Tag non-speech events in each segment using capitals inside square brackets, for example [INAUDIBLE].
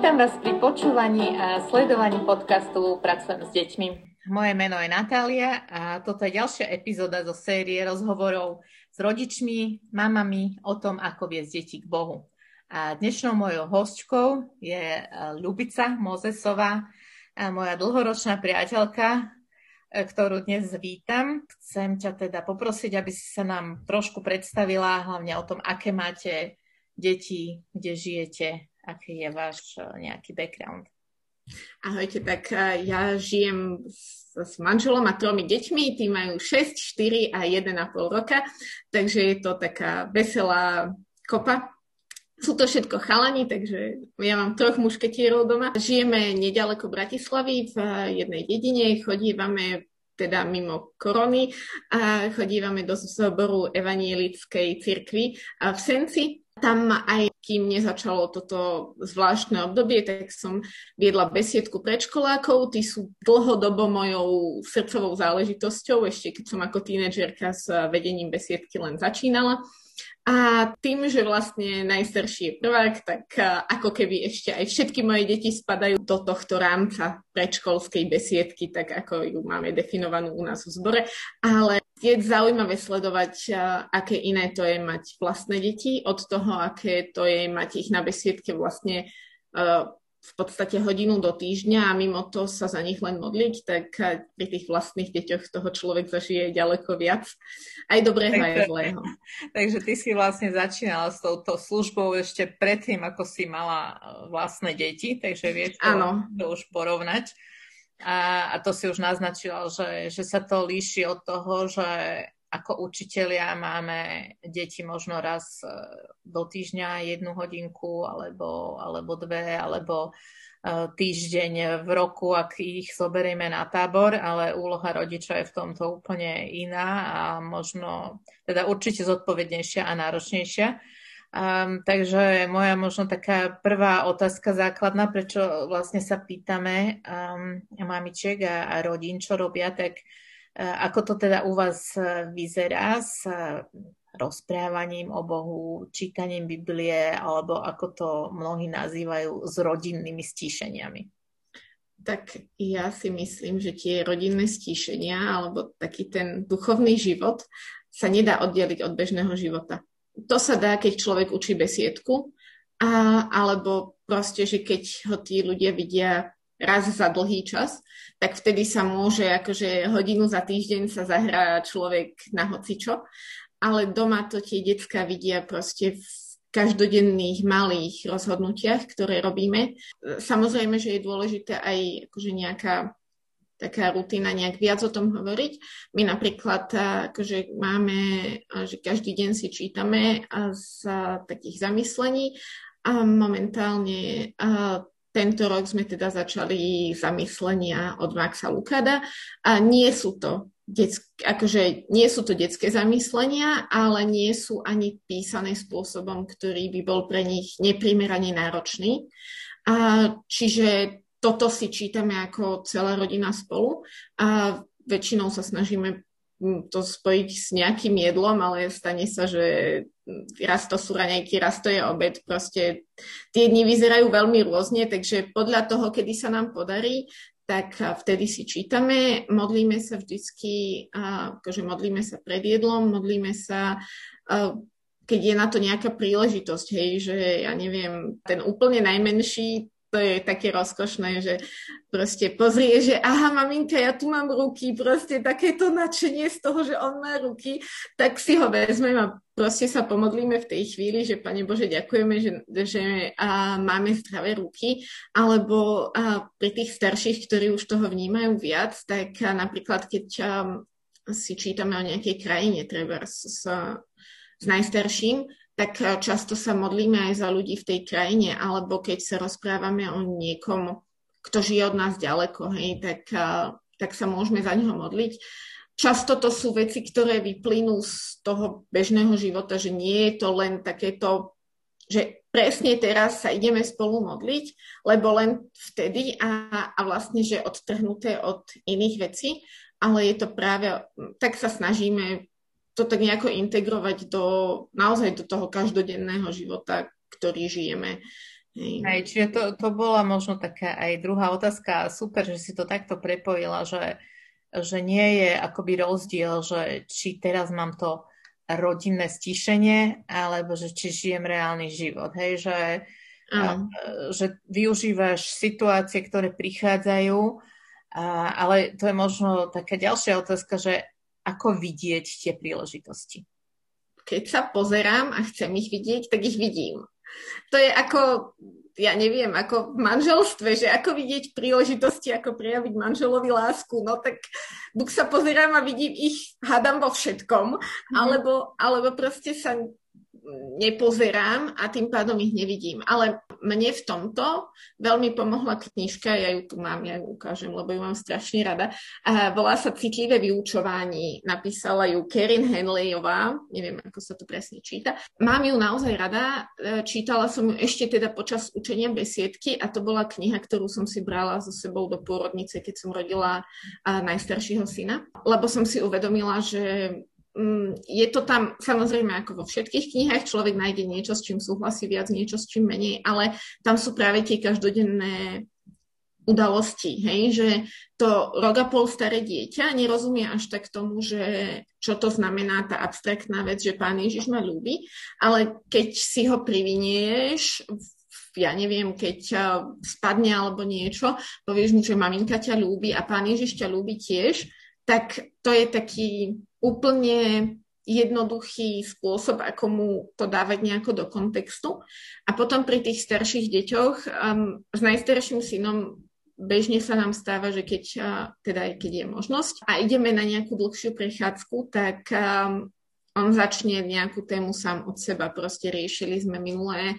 Vítam vás pri počúvaní a sledovaní podcastu Pracujem s deťmi. Moje meno je Natália a toto je ďalšia epizóda zo série rozhovorov s rodičmi, mamami o tom, ako viesť deti k Bohu. A dnešnou mojou hostčkou je Ľubica Mozesová, moja dlhoročná priateľka, E, ktorú dnes vítam. Chcem ťa teda poprosiť, aby si sa nám trošku predstavila, hlavne o tom, aké máte deti, kde žijete, aký je váš e, nejaký background. Ahojte, tak e, ja žijem s, s manželom a tromi deťmi, tí majú 6, 4 a 1,5 roka, takže je to taká veselá kopa sú to všetko chalani, takže ja mám troch mušketierov doma. Žijeme nedaleko Bratislavy v jednej dedine, chodívame teda mimo korony a chodívame do zboru evanielickej cirkvi v Senci. Tam aj kým nezačalo toto zvláštne obdobie, tak som viedla besiedku predškolákov. Tí sú dlhodobo mojou srdcovou záležitosťou, ešte keď som ako tínedžerka s vedením besiedky len začínala. A tým, že vlastne najstarší je prvák, tak ako keby ešte aj všetky moje deti spadajú do tohto rámca predškolskej besiedky, tak ako ju máme definovanú u nás v zbore. Ale je zaujímavé sledovať, aké iné to je mať vlastné deti, od toho, aké to je mať ich na besiedke vlastne v podstate hodinu do týždňa a mimo to sa za nich len modliť, tak pri tých vlastných deťoch toho človek zažije ďaleko viac. Aj dobrého, aj zlého. [LAUGHS] Takže ty si vlastne začínala s touto službou ešte predtým, ako si mala e, vlastné deti, takže vieš to, to už porovnať. A, a to si už naznačila, že, že sa to líši od toho, že ako učitelia máme deti možno raz e, do týždňa jednu hodinku alebo, alebo dve, alebo e, týždeň v roku, ak ich zoberieme na tábor, ale úloha rodiča je v tomto úplne iná a možno teda určite zodpovednejšia a náročnejšia. Um, takže moja možno taká prvá otázka základná, prečo vlastne sa pýtame um, mamičiek a, a rodín, čo robia, tak ako to teda u vás e, vyzerá s e, rozprávaním o Bohu, čítaním Biblie, alebo ako to mnohí nazývajú s rodinnými stíšeniami? Tak ja si myslím, že tie rodinné stíšenia alebo taký ten duchovný život sa nedá oddeliť od bežného života. To sa dá, keď človek učí besiedku, a, alebo proste, že keď ho tí ľudia vidia raz za dlhý čas, tak vtedy sa môže akože hodinu za týždeň sa zahrá človek na hocičo, ale doma to tie decka vidia proste v každodenných malých rozhodnutiach, ktoré robíme. Samozrejme, že je dôležité aj akože nejaká taká rutina, nejak viac o tom hovoriť. My napríklad akože máme, že každý deň si čítame z takých zamyslení a momentálne tento rok sme teda začali zamyslenia od Maxa Lukada a nie sú to detské, akože nie sú to detské zamyslenia, ale nie sú ani písané spôsobom, ktorý by bol pre nich neprimerane náročný. A, čiže toto si čítame ako celá rodina spolu a väčšinou sa snažíme to spojiť s nejakým jedlom, ale stane sa, že raz to sú raňajky, raz to je obed. Proste tie dni vyzerajú veľmi rôzne, takže podľa toho, kedy sa nám podarí, tak vtedy si čítame, modlíme sa vždycky, akože modlíme sa pred jedlom, modlíme sa keď je na to nejaká príležitosť, hej, že ja neviem, ten úplne najmenší to je také rozkošné, že proste pozrie, že aha, maminka, ja tu mám ruky, proste takéto nadšenie z toho, že on má ruky, tak si ho vezmem a proste sa pomodlíme v tej chvíli, že Pane Bože, ďakujeme, že, že a, máme zdravé ruky, alebo a, pri tých starších, ktorí už toho vnímajú viac, tak a, napríklad keď a, si čítame o nejakej krajine, treba s, s, s najstarším, tak eh, často sa modlíme aj za ľudí v tej krajine, alebo keď sa rozprávame o niekom, kto žije od nás ďaleko, hej, tak, eh, tak sa môžeme za neho modliť. Často to sú veci, ktoré vyplynú z toho bežného života, že nie je to len takéto, že presne teraz sa ideme spolu modliť, lebo len vtedy a, a vlastne, že odtrhnuté od iných vecí, ale je to práve, tak sa snažíme to tak nejako integrovať do, naozaj do toho každodenného života, ktorý žijeme. Hej. Čiže to, to bola možno taká aj druhá otázka. Super, že si to takto prepojila, že, že nie je akoby rozdiel, že či teraz mám to rodinné stišenie, alebo že či žijem reálny život. Hej, že, uh. že využívaš situácie, ktoré prichádzajú, a, ale to je možno taká ďalšia otázka, že ako vidieť tie príležitosti. Keď sa pozerám a chcem ich vidieť, tak ich vidím. To je ako, ja neviem, ako v manželstve, že ako vidieť príležitosti, ako prejaviť manželovi lásku. No tak buď sa pozerám a vidím ich, hádam vo všetkom, mm. alebo, alebo proste sa nepozerám a tým pádom ich nevidím. Ale mne v tomto veľmi pomohla knižka, ja ju tu mám, ja ju ukážem, lebo ju mám strašne rada. A volá sa Citlivé vyučovanie. Napísala ju Kerin Henleyová, neviem, ako sa to presne číta. Mám ju naozaj rada, e, čítala som ju ešte teda počas učenia besiedky a to bola kniha, ktorú som si brala so sebou do pôrodnice, keď som rodila najstaršieho syna, lebo som si uvedomila, že je to tam samozrejme ako vo všetkých knihách, človek nájde niečo, s čím súhlasí viac, niečo, s čím menej, ale tam sú práve tie každodenné udalosti, hej, že to rok a pol staré dieťa nerozumie až tak tomu, že čo to znamená tá abstraktná vec, že pán Ježiš ma ľúbi, ale keď si ho privinieš, ja neviem, keď spadne alebo niečo, povieš mu, že maminka ťa ľúbi a pán Ježiš ťa ľúbi tiež, tak to je taký úplne jednoduchý spôsob, ako mu to dávať nejako do kontextu. A potom pri tých starších deťoch, um, s najstarším synom bežne sa nám stáva, že keď, uh, teda keď je možnosť a ideme na nejakú dlhšiu prechádzku, tak um, on začne nejakú tému sám od seba. Proste riešili sme minulé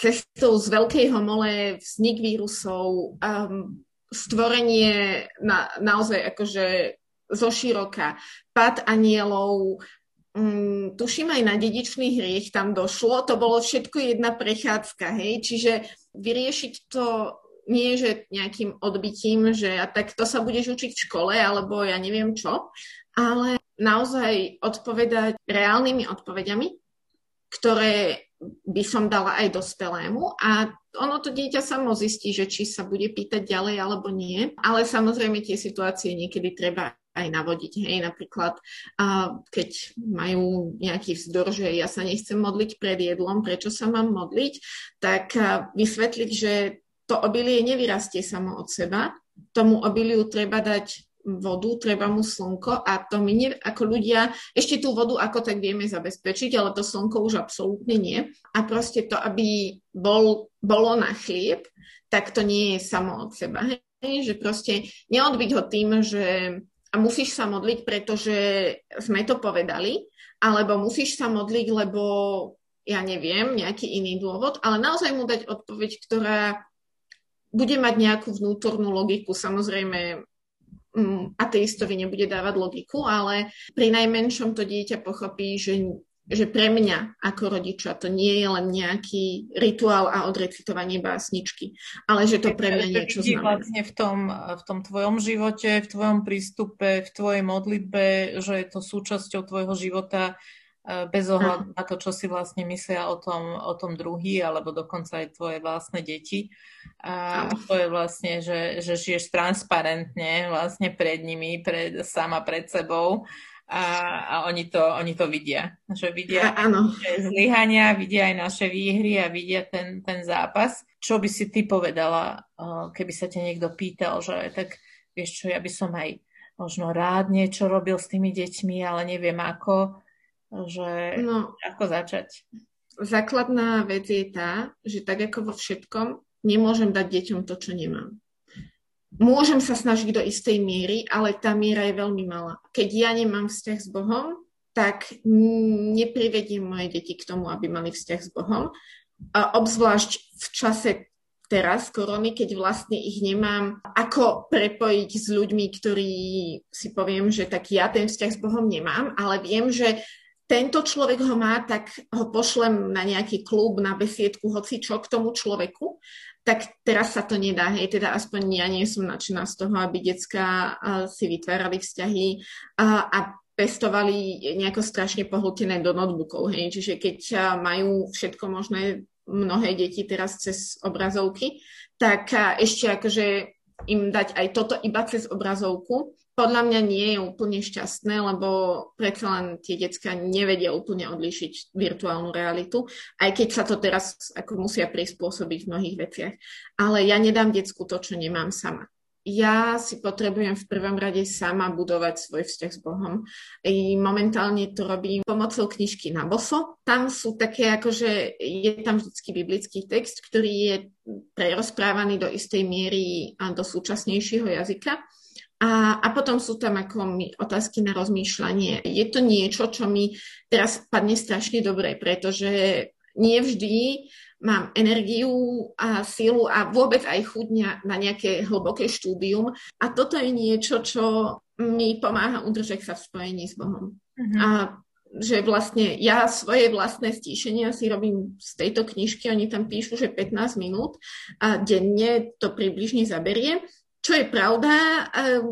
cestou z veľkej homole, vznik vírusov, um, stvorenie na, naozaj akože zo široka, pad anielov, um, tuším aj na dedičný hriech tam došlo, to bolo všetko jedna prechádzka, hej, čiže vyriešiť to nie že nejakým odbytím, že a tak to sa budeš učiť v škole, alebo ja neviem čo, ale naozaj odpovedať reálnymi odpovediami, ktoré by som dala aj dospelému. A ono to dieťa samo zistí, že či sa bude pýtať ďalej alebo nie, ale samozrejme tie situácie niekedy treba aj navodiť. Hej, napríklad, a keď majú nejaký vzdor, že ja sa nechcem modliť pred jedlom, prečo sa mám modliť, tak vysvetliť, že to obilie nevyrastie samo od seba, tomu obiliu treba dať vodu, treba mu slnko a to my ne, ako ľudia, ešte tú vodu ako tak vieme zabezpečiť, ale to slnko už absolútne nie. A proste to, aby bol, bolo na chlieb, tak to nie je samo od seba. Hej? Že proste neodbiť ho tým, že a musíš sa modliť, pretože sme to povedali, alebo musíš sa modliť, lebo ja neviem, nejaký iný dôvod, ale naozaj mu dať odpoveď, ktorá bude mať nejakú vnútornú logiku. Samozrejme, mm, ateistovi nebude dávať logiku, ale pri najmenšom to dieťa pochopí, že že pre mňa ako rodiča to nie je len nejaký rituál a odrecitovanie básničky, ale že to pre mňa niečo znamená. vlastne v tom, v tom tvojom živote, v tvojom prístupe, v tvojej modlitbe, že je to súčasťou tvojho života e, bez ohľadu na to, čo si vlastne myslia o tom, o tom druhý, alebo dokonca aj tvoje vlastné deti. A to je vlastne, že, že žiješ transparentne vlastne pred nimi, pred, sama pred sebou a, a oni, to, oni to vidia. Že vidia a, áno. zlyhania, vidia aj naše výhry a vidia ten, ten zápas. Čo by si ty povedala, keby sa ťa niekto pýtal, že tak vieš čo, ja by som aj možno rád niečo robil s tými deťmi, ale neviem ako, že no, ako začať. Základná vec je tá, že tak ako vo všetkom, nemôžem dať deťom to, čo nemám. Môžem sa snažiť do istej miery, ale tá miera je veľmi malá. Keď ja nemám vzťah s Bohom, tak neprivediem moje deti k tomu, aby mali vzťah s Bohom. A obzvlášť v čase teraz korony, keď vlastne ich nemám ako prepojiť s ľuďmi, ktorí si poviem, že tak ja ten vzťah s Bohom nemám, ale viem, že tento človek ho má, tak ho pošlem na nejaký klub, na besiedku, hoci čo k tomu človeku. Tak teraz sa to nedá, hej, teda aspoň ja nie som nadšená z toho, aby detská si vytvárali vzťahy a, pestovali nejako strašne pohltené do notebookov, hej, čiže keď majú všetko možné mnohé deti teraz cez obrazovky, tak ešte akože im dať aj toto iba cez obrazovku, podľa mňa nie je úplne šťastné, lebo predsa len tie decka nevedia úplne odlíšiť virtuálnu realitu, aj keď sa to teraz ako musia prispôsobiť v mnohých veciach. Ale ja nedám decku to, čo nemám sama ja si potrebujem v prvom rade sama budovať svoj vzťah s Bohom. I momentálne to robím pomocou knižky na boso. Tam sú také, akože je tam vždycky biblický text, ktorý je prerozprávaný do istej miery do súčasnejšieho jazyka. A, a potom sú tam ako otázky na rozmýšľanie. Je to niečo, čo mi teraz padne strašne dobre, pretože nie vždy mám energiu a sílu a vôbec aj chudňa na nejaké hlboké štúdium. A toto je niečo, čo mi pomáha udržať sa v spojení s Bohom. Uh-huh. A že vlastne ja svoje vlastné stíšenia si robím z tejto knižky, oni tam píšu, že 15 minút a denne to približne zaberie čo je pravda,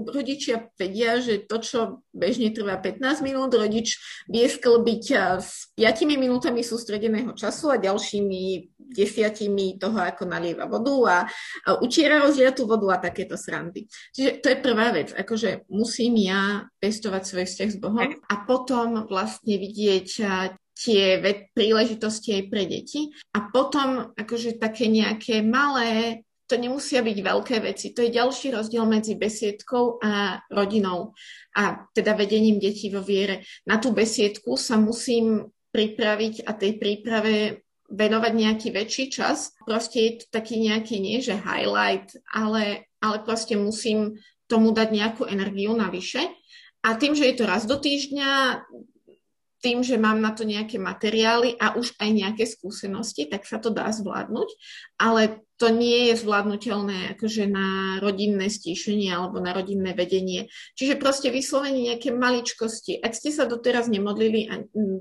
rodičia vedia, že to, čo bežne trvá 15 minút, rodič vie sklbiť s 5 minútami sústredeného času a ďalšími desiatimi toho, ako nalieva vodu a, utiera rozliatú vodu a takéto srandy. Čiže to je prvá vec, akože musím ja pestovať svoj vzťah s Bohom a potom vlastne vidieť tie príležitosti aj pre deti a potom akože také nejaké malé to nemusia byť veľké veci. To je ďalší rozdiel medzi besiedkou a rodinou a teda vedením detí vo viere. Na tú besiedku sa musím pripraviť a tej príprave venovať nejaký väčší čas. Proste je to taký nejaký, nie že highlight, ale, ale proste musím tomu dať nejakú energiu navyše. A tým, že je to raz do týždňa, tým, že mám na to nejaké materiály a už aj nejaké skúsenosti, tak sa to dá zvládnuť, ale to nie je zvládnutelné akože na rodinné stíšenie alebo na rodinné vedenie. Čiže proste vyslovene nejaké maličkosti. Ak ste sa doteraz nemodlili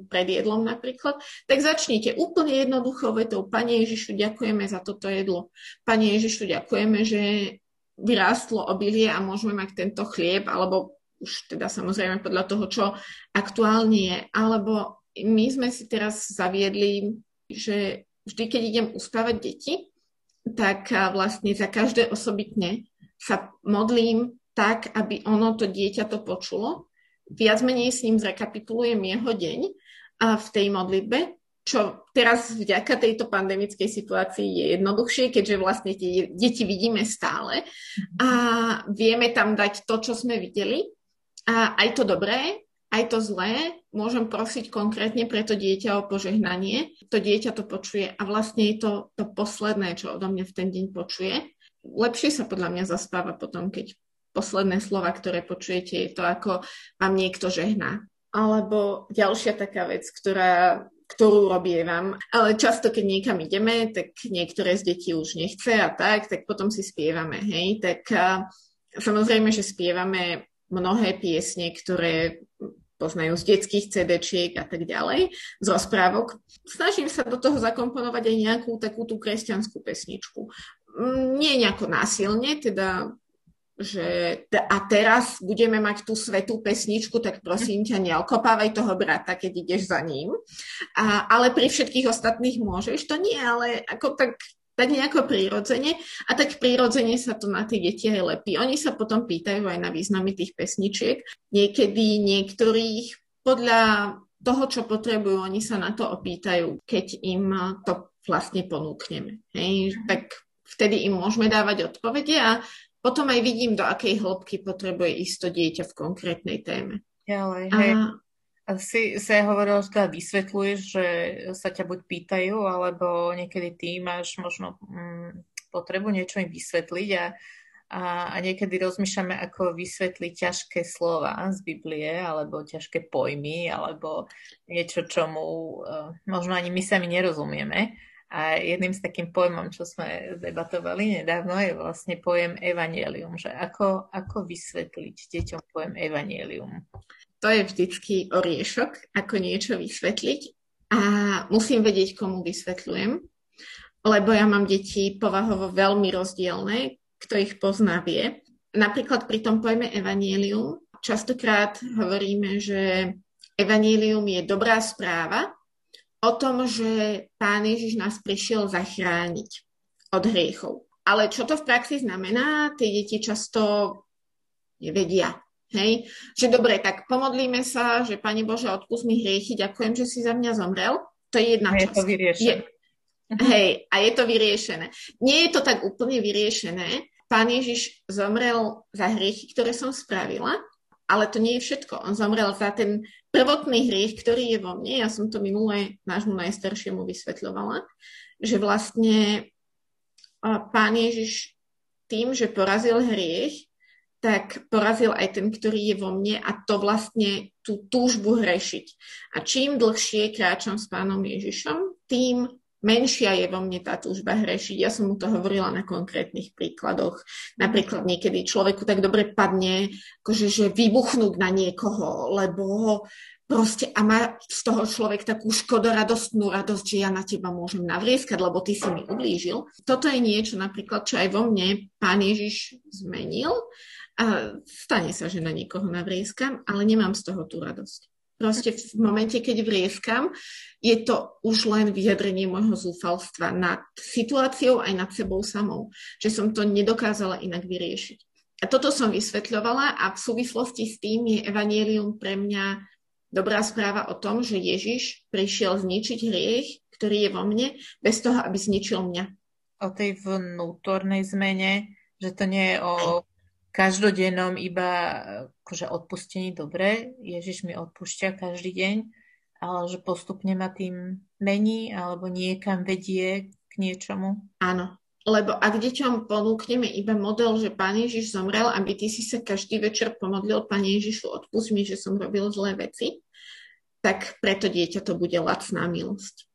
pred jedlom napríklad, tak začnite úplne jednoduchou vetou. Pane Ježišu, ďakujeme za toto jedlo. Pane Ježišu, ďakujeme, že vyrástlo obilie a môžeme mať tento chlieb, alebo už teda samozrejme podľa toho, čo aktuálne je, alebo my sme si teraz zaviedli, že vždy, keď idem uspávať deti, tak vlastne za každé osobitne sa modlím tak, aby ono, to dieťa to počulo. Viac menej s ním zrekapitulujem jeho deň a v tej modlitbe, čo teraz vďaka tejto pandemickej situácii je jednoduchšie, keďže vlastne tie deti vidíme stále a vieme tam dať to, čo sme videli a aj to dobré, aj to zlé môžem prosiť konkrétne pre to dieťa o požehnanie. To dieťa to počuje a vlastne je to to posledné, čo odo mňa v ten deň počuje. Lepšie sa podľa mňa zaspáva potom, keď posledné slova, ktoré počujete, je to ako vám niekto žehná. Alebo ďalšia taká vec, ktorá ktorú robievam. Ale často, keď niekam ideme, tak niektoré z detí už nechce a tak, tak potom si spievame, hej. Tak samozrejme, že spievame mnohé piesne, ktoré poznajú z detských CD-čiek a tak ďalej, z rozprávok. Snažím sa do toho zakomponovať aj nejakú takú tú kresťanskú pesničku. Mm, nie nejako násilne, teda že a teraz budeme mať tú svetú pesničku, tak prosím ťa, neokopávaj toho brata, keď ideš za ním. A, ale pri všetkých ostatných môžeš, to nie, ale ako tak tak nejako prírodzene a tak prírodzene sa to na tie deti aj lepí. Oni sa potom pýtajú aj na významy tých pesničiek. Niekedy niektorých podľa toho, čo potrebujú, oni sa na to opýtajú, keď im to vlastne ponúkneme. Hej? Tak vtedy im môžeme dávať odpovede a potom aj vidím, do akej hĺbky potrebuje isto dieťa v konkrétnej téme. Ďalej, hej. A a si sa hovorila, že teda vysvetľuješ, že sa ťa buď pýtajú, alebo niekedy ty máš možno mm, potrebu niečo im vysvetliť a, a, a niekedy rozmýšľame, ako vysvetliť ťažké slova z Biblie, alebo ťažké pojmy, alebo niečo, čomu uh, možno ani my sami nerozumieme. A jedným z takým pojmom, čo sme debatovali nedávno, je vlastne pojem evanielium, že ako, ako vysvetliť deťom pojem evanielium to je vždycky oriešok, ako niečo vysvetliť a musím vedieť, komu vysvetľujem, lebo ja mám deti povahovo veľmi rozdielne, kto ich pozná vie. Napríklad pri tom pojme evanielium častokrát hovoríme, že evanielium je dobrá správa o tom, že Pán Ježiš nás prišiel zachrániť od hriechov. Ale čo to v praxi znamená, tie deti často nevedia. Hej? Že dobre, tak pomodlíme sa, že Pane Bože, odpust mi hriechy, ďakujem, že si za mňa zomrel. To je jedna a časť. Je to vyriešené. Je, hej, a je to vyriešené. Nie je to tak úplne vyriešené. Pán Ježiš zomrel za hriechy, ktoré som spravila, ale to nie je všetko. On zomrel za ten prvotný hriech, ktorý je vo mne. Ja som to minulé nášmu najstaršiemu vysvetľovala, že vlastne Pán Ježiš tým, že porazil hriech, tak porazil aj ten, ktorý je vo mne a to vlastne tú túžbu hrešiť. A čím dlhšie kráčam s pánom Ježišom, tým menšia je vo mne tá túžba hrešiť. Ja som mu to hovorila na konkrétnych príkladoch. Napríklad niekedy človeku tak dobre padne, akože, že vybuchnúť na niekoho, lebo proste a má z toho človek takú škodoradostnú radosť, že ja na teba môžem navrieskať, lebo ty si mi ublížil. Toto je niečo napríklad, čo aj vo mne pán Ježiš zmenil a stane sa, že na niekoho navrieskam, ale nemám z toho tú radosť. Proste v momente, keď vrieskam, je to už len vyjadrenie môjho zúfalstva nad situáciou aj nad sebou samou, že som to nedokázala inak vyriešiť. A toto som vysvetľovala a v súvislosti s tým je evanielium pre mňa dobrá správa o tom, že Ježiš prišiel zničiť hriech, ktorý je vo mne, bez toho, aby zničil mňa. O tej vnútornej zmene, že to nie je o každodennom iba akože odpustení dobre, Ježiš mi odpúšťa každý deň, ale že postupne ma tým mení alebo niekam vedie k niečomu. Áno, lebo ak deťom ponúkneme iba model, že Pán Ježiš zomrel, aby ty si sa každý večer pomodlil, Pane Ježišu, odpust mi, že som robil zlé veci, tak preto dieťa to bude lacná milosť.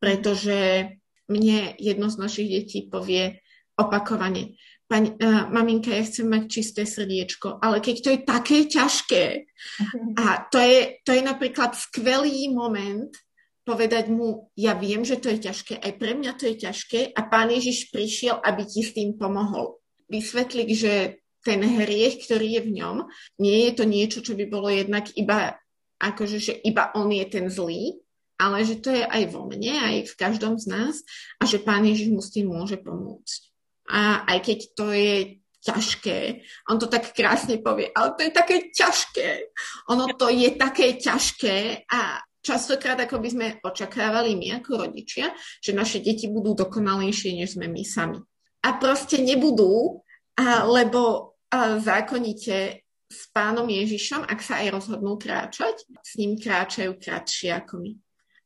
Pretože mne jedno z našich detí povie opakovane, Pani, uh, maminka, ja chcem mať čisté srdiečko, ale keď to je také ťažké a to je, to je napríklad skvelý moment povedať mu, ja viem, že to je ťažké, aj pre mňa to je ťažké a pán Ježiš prišiel, aby ti s tým pomohol. Vysvetliť, že ten hriech, ktorý je v ňom, nie je to niečo, čo by bolo jednak iba, akože, že iba on je ten zlý, ale že to je aj vo mne, aj v každom z nás a že pán Ježiš mu s tým môže pomôcť a aj keď to je ťažké. On to tak krásne povie, ale to je také ťažké. Ono to je také ťažké a častokrát ako by sme očakávali my ako rodičia, že naše deti budú dokonalejšie, než sme my sami. A proste nebudú, lebo zákonite s pánom Ježišom, ak sa aj rozhodnú kráčať, s ním kráčajú kratšie ako my.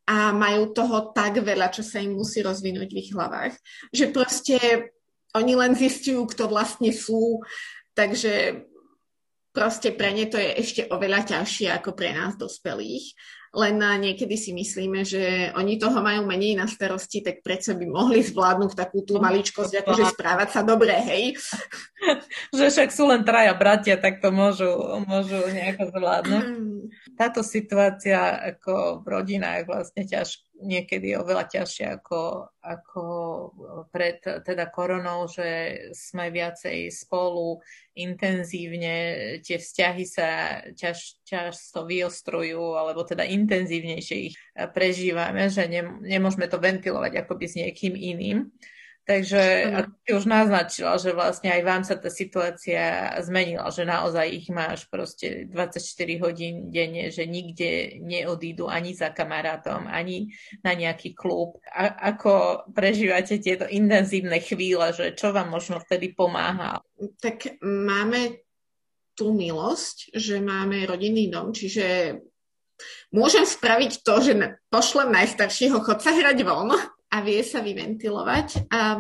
A majú toho tak veľa, čo sa im musí rozvinúť v ich hlavách, že proste oni len zistujú, kto vlastne sú, takže proste pre ne to je ešte oveľa ťažšie ako pre nás dospelých. Len niekedy si myslíme, že oni toho majú menej na starosti, tak predsa by mohli zvládnuť takú tú maličkosť, akože správať sa dobre, hej. že však sú len traja bratia, tak to môžu, môžu nejako zvládnuť. Mm. Táto situácia ako v rodinách vlastne ťaž, niekedy oveľa ťažšie ako, ako pred teda koronou, že sme viacej spolu, intenzívne, tie vzťahy sa ťaž, často vyostrujú, alebo teda intenzívnejšie ich prežívame, že ne, nemôžeme to ventilovať akoby s niekým iným. Takže ako si už naznačila, že vlastne aj vám sa tá situácia zmenila, že naozaj ich máš proste 24 hodín denne, že nikde neodídu ani za kamarátom, ani na nejaký klub. A ako prežívate tieto intenzívne chvíle, že čo vám možno vtedy pomáha? Tak máme tú milosť, že máme rodinný dom, čiže môžem spraviť to, že pošlem najstaršieho, chod sa hrať von a vie sa vyventilovať. A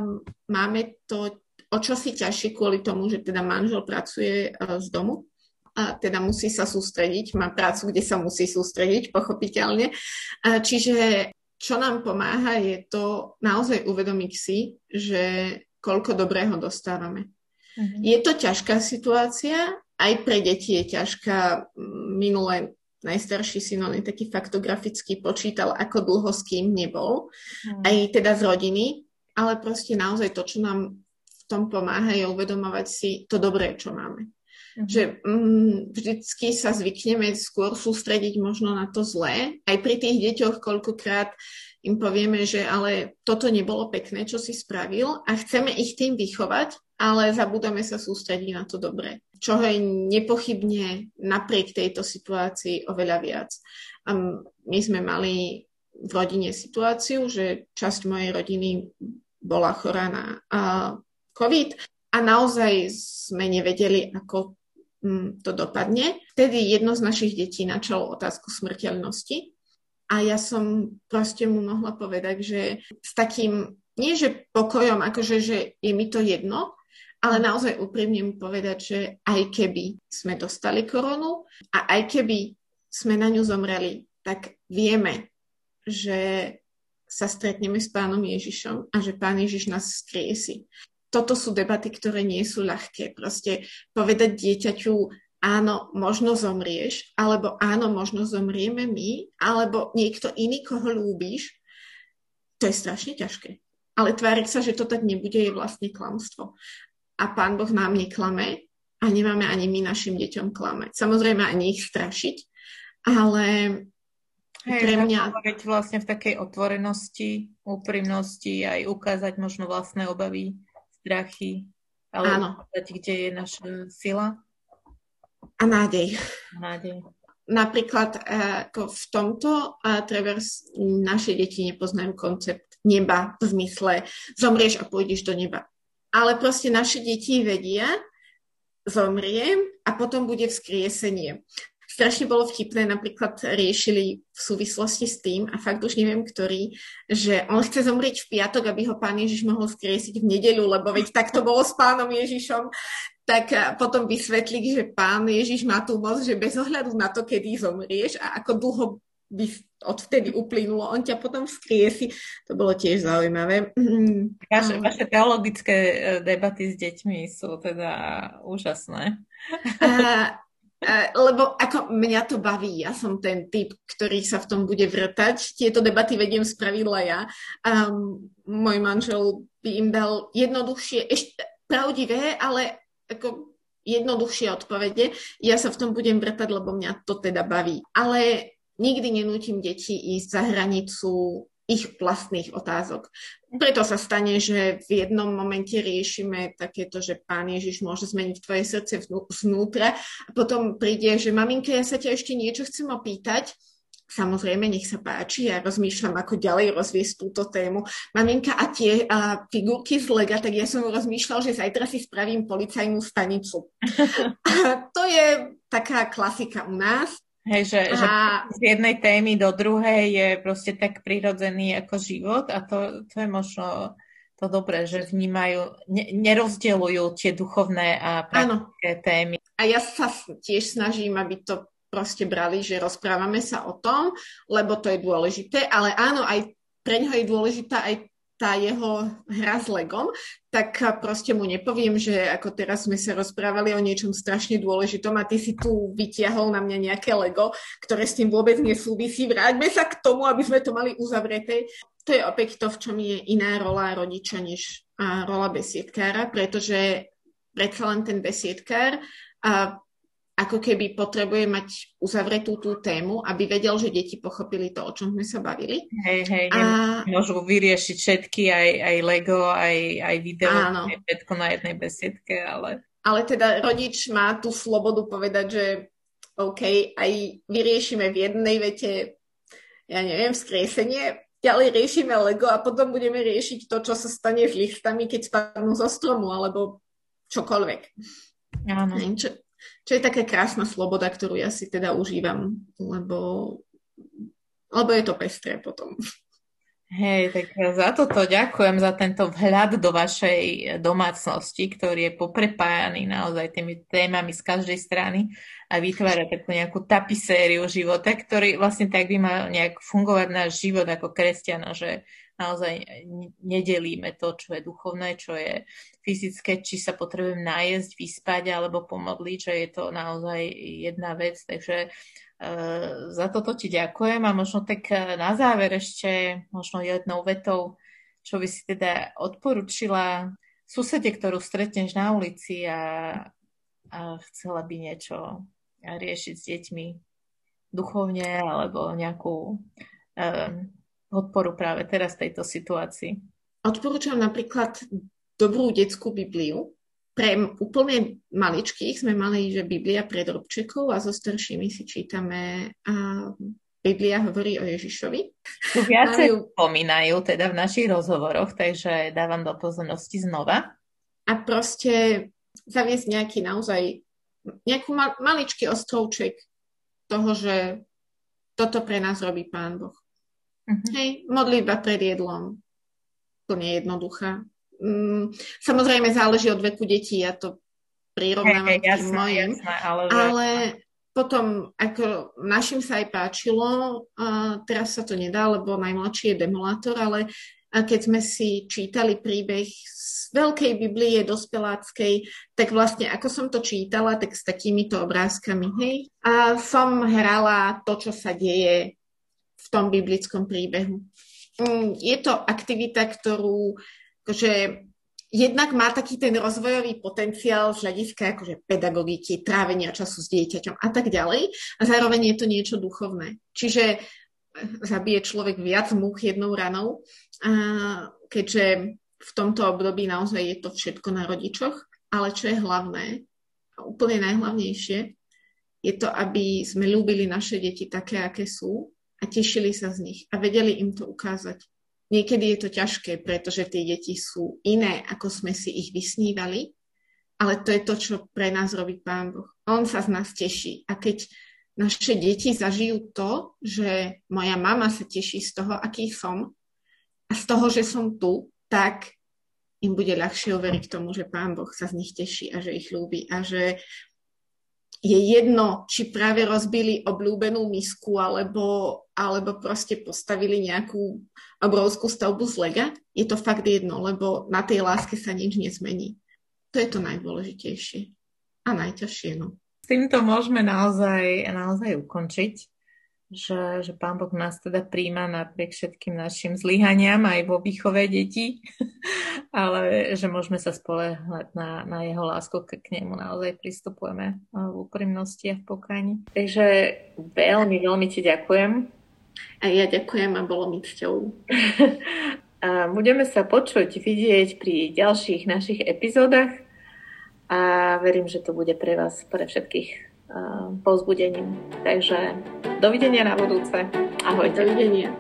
máme to o čosi ťažšie kvôli tomu, že teda manžel pracuje e, z domu a teda musí sa sústrediť, má prácu, kde sa musí sústrediť, pochopiteľne. A čiže čo nám pomáha, je to naozaj uvedomiť si, že koľko dobrého dostávame. Mm-hmm. Je to ťažká situácia, aj pre deti je ťažká. Minulé najstarší syn, on je taký faktografický, počítal, ako dlho s kým nebol, mm. aj teda z rodiny, ale proste naozaj to, čo nám v tom pomáha, je uvedomovať si to dobré, čo máme. Mm-hmm. Že mm, vždycky sa zvykneme skôr sústrediť možno na to zlé. Aj pri tých deťoch koľkokrát im povieme, že ale toto nebolo pekné, čo si spravil a chceme ich tým vychovať, ale zabúdame sa sústrediť na to dobré. Čo je nepochybne napriek tejto situácii oveľa viac. A my sme mali v rodine situáciu, že časť mojej rodiny bola chorá na COVID a naozaj sme nevedeli, ako mm, to dopadne. Vtedy jedno z našich detí načalo otázku smrteľnosti a ja som proste mu mohla povedať, že s takým, nie že pokojom, akože, že je mi to jedno, ale naozaj úprimne mu povedať, že aj keby sme dostali koronu a aj keby sme na ňu zomreli, tak vieme, že sa stretneme s pánom Ježišom a že pán Ježiš nás skriesi toto sú debaty, ktoré nie sú ľahké. Proste povedať dieťaťu, áno, možno zomrieš, alebo áno, možno zomrieme my, alebo niekto iný, koho ľúbiš, to je strašne ťažké. Ale tváriť sa, že to tak nebude, je vlastne klamstvo. A pán Boh nám neklame a nemáme ani my našim deťom klamať. Samozrejme ani ich strašiť, ale Hej, pre mňa... vlastne v takej otvorenosti, úprimnosti, aj ukázať možno vlastné obavy strachy, ale Áno. kde je naša sila. A nádej. Nádej. Napríklad eh, ako v tomto a Travers naše deti nepoznajú koncept neba v zmysle zomrieš a pôjdeš do neba. Ale proste naše deti vedia, zomriem a potom bude vzkriesenie strašne bolo vtipné, napríklad riešili v súvislosti s tým, a fakt už neviem ktorý, že on chce zomrieť v piatok, aby ho pán Ježiš mohol skriesiť v nedeľu, lebo veď tak to bolo s pánom Ježišom. Tak potom vysvetli, že pán Ježiš má tú moc, že bez ohľadu na to, kedy zomrieš a ako dlho by odvtedy uplynulo, on ťa potom vzkriesi. To bolo tiež zaujímavé. Vaše, vaše teologické e, debaty s deťmi sú teda úžasné. A, lebo ako mňa to baví, ja som ten typ, ktorý sa v tom bude vrtať. Tieto debaty vediem spravidla ja. A môj manžel by im dal jednoduchšie, ešte pravdivé, ale ako jednoduchšie odpovede. Ja sa v tom budem vrtať, lebo mňa to teda baví. Ale nikdy nenútim deti ísť za hranicu ich vlastných otázok. Preto sa stane, že v jednom momente riešime takéto, že Pán Ježiš môže zmeniť tvoje srdce vnútra a potom príde, že maminka, ja sa ťa ešte niečo chcem opýtať. Samozrejme, nech sa páči, ja rozmýšľam, ako ďalej rozviesť túto tému. Maminka, a tie a figurky z Lega, tak ja som rozmýšľal, že zajtra si spravím policajnú stanicu. [LAUGHS] a to je taká klasika u nás. Hej, že, a... že z jednej témy do druhej je proste tak prirodzený ako život a to, to je možno to dobré, že vnímajú, ne, nerozdeľujú tie duchovné a praktické Áno. témy. A ja sa tiež snažím, aby to proste brali, že rozprávame sa o tom, lebo to je dôležité, ale áno, aj pre ňoho je dôležitá aj tá jeho hra s Legom, tak proste mu nepoviem, že ako teraz sme sa rozprávali o niečom strašne dôležitom a ty si tu vytiahol na mňa nejaké Lego, ktoré s tým vôbec nesúvisí. Vráťme sa k tomu, aby sme to mali uzavreté. To je opäť to, v čom je iná rola rodiča než rola besiedkára, pretože predsa len ten besiedkár a ako keby potrebuje mať uzavretú tú tému, aby vedel, že deti pochopili to, o čom sme sa bavili. Hej, hej, a... môžu vyriešiť všetky, aj, aj Lego, aj, aj video, Áno. aj všetko na jednej besiedke, ale... Ale teda rodič má tú slobodu povedať, že OK, aj vyriešime v jednej vete, ja neviem, skriesenie, ďalej riešime Lego a potom budeme riešiť to, čo sa stane s listami, keď spadnú zo stromu, alebo čokoľvek. Áno. Čo, čo je taká krásna sloboda, ktorú ja si teda užívam, lebo, lebo je to pestré potom. Hej, tak za toto ďakujem, za tento vhľad do vašej domácnosti, ktorý je poprepájaný naozaj tými témami z každej strany a vytvára takú nejakú tapisériu života, ktorý vlastne tak by mal nejak fungovať náš život ako kresťana, že naozaj nedelíme to, čo je duchovné, čo je fyzické, či sa potrebujem nájsť, vyspať alebo pomodliť, že je to naozaj jedna vec. Takže uh, za toto ti ďakujem a možno tak e, na záver ešte možno jednou vetou, čo by si teda odporučila susede, ktorú stretneš na ulici a chcela by niečo riešiť s deťmi duchovne alebo nejakú um, podporu práve teraz v tejto situácii? Odporúčam napríklad dobrú detskú Bibliu. Pre úplne maličkých sme mali, že Biblia pre drobčekov a so staršími si čítame a Biblia hovorí o Ježišovi. Viacej Majú... spomínajú teda v našich rozhovoroch, takže dávam do pozornosti znova. A proste zaviesť nejaký naozaj nejaký mal, maličký ostrovček toho, že toto pre nás robí Pán Boh. Uh-huh. Hej, modlitba pred jedlom, plne jednoduchá. Mm, samozrejme záleží od veku detí, ja to prirovnávam hey, hey, mojim, ale, ale potom ako našim sa aj páčilo, a teraz sa to nedá, lebo najmladší je demolátor, ale keď sme si čítali príbeh z Veľkej Biblie dospeláckej, tak vlastne ako som to čítala, tak s takýmito obrázkami, hej. A som hrala to, čo sa deje v tom biblickom príbehu. Mm, je to aktivita, ktorú akože, jednak má taký ten rozvojový potenciál z hľadiska akože pedagogiky, trávenia času s dieťaťom a tak ďalej. A zároveň je to niečo duchovné. Čiže zabije človek viac múch jednou ranou, a keďže v tomto období naozaj je to všetko na rodičoch, ale čo je hlavné, a úplne najhlavnejšie, je to, aby sme ľúbili naše deti také, aké sú a tešili sa z nich a vedeli im to ukázať. Niekedy je to ťažké, pretože tie deti sú iné, ako sme si ich vysnívali, ale to je to, čo pre nás robí Pán Boh. On sa z nás teší. A keď naše deti zažijú to, že moja mama sa teší z toho, aký som a z toho, že som tu, tak im bude ľahšie uveriť tomu, že Pán Boh sa z nich teší a že ich ľúbi a že je jedno, či práve rozbili obľúbenú misku alebo, alebo proste postavili nejakú obrovskú stavbu z lega. Je to fakt jedno, lebo na tej láske sa nič nezmení. To je to najdôležitejšie a najťažšie. No s týmto môžeme naozaj, naozaj ukončiť, že, že Pán Boh nás teda príjma napriek všetkým našim zlyhaniam aj vo výchove detí, [LAUGHS] ale že môžeme sa spolehľať na, na jeho lásku, k, k nemu naozaj pristupujeme v úprimnosti a v pokaní. Takže veľmi, veľmi ti ďakujem. A ja ďakujem a bolo mi cťou. [LAUGHS] a budeme sa počuť, vidieť pri ďalších našich epizódach a verím, že to bude pre vás, pre všetkých povzbudením. Takže dovidenia na budúce. Ahojte. Dovidenia.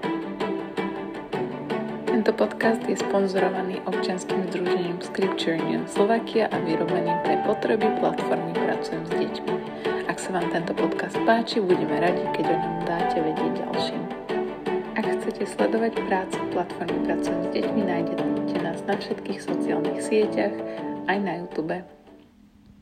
Tento podcast je sponzorovaný občianským združením Scripture Union Slovakia a vyrobený pre potreby platformy Pracujem s deťmi. Ak sa vám tento podcast páči, budeme radi, keď o ňom dáte vedieť ďalším. Ak chcete sledovať prácu platformy Pracujem s deťmi, nájdete nás na všetkých sociálnych sieťach, aj na YouTube.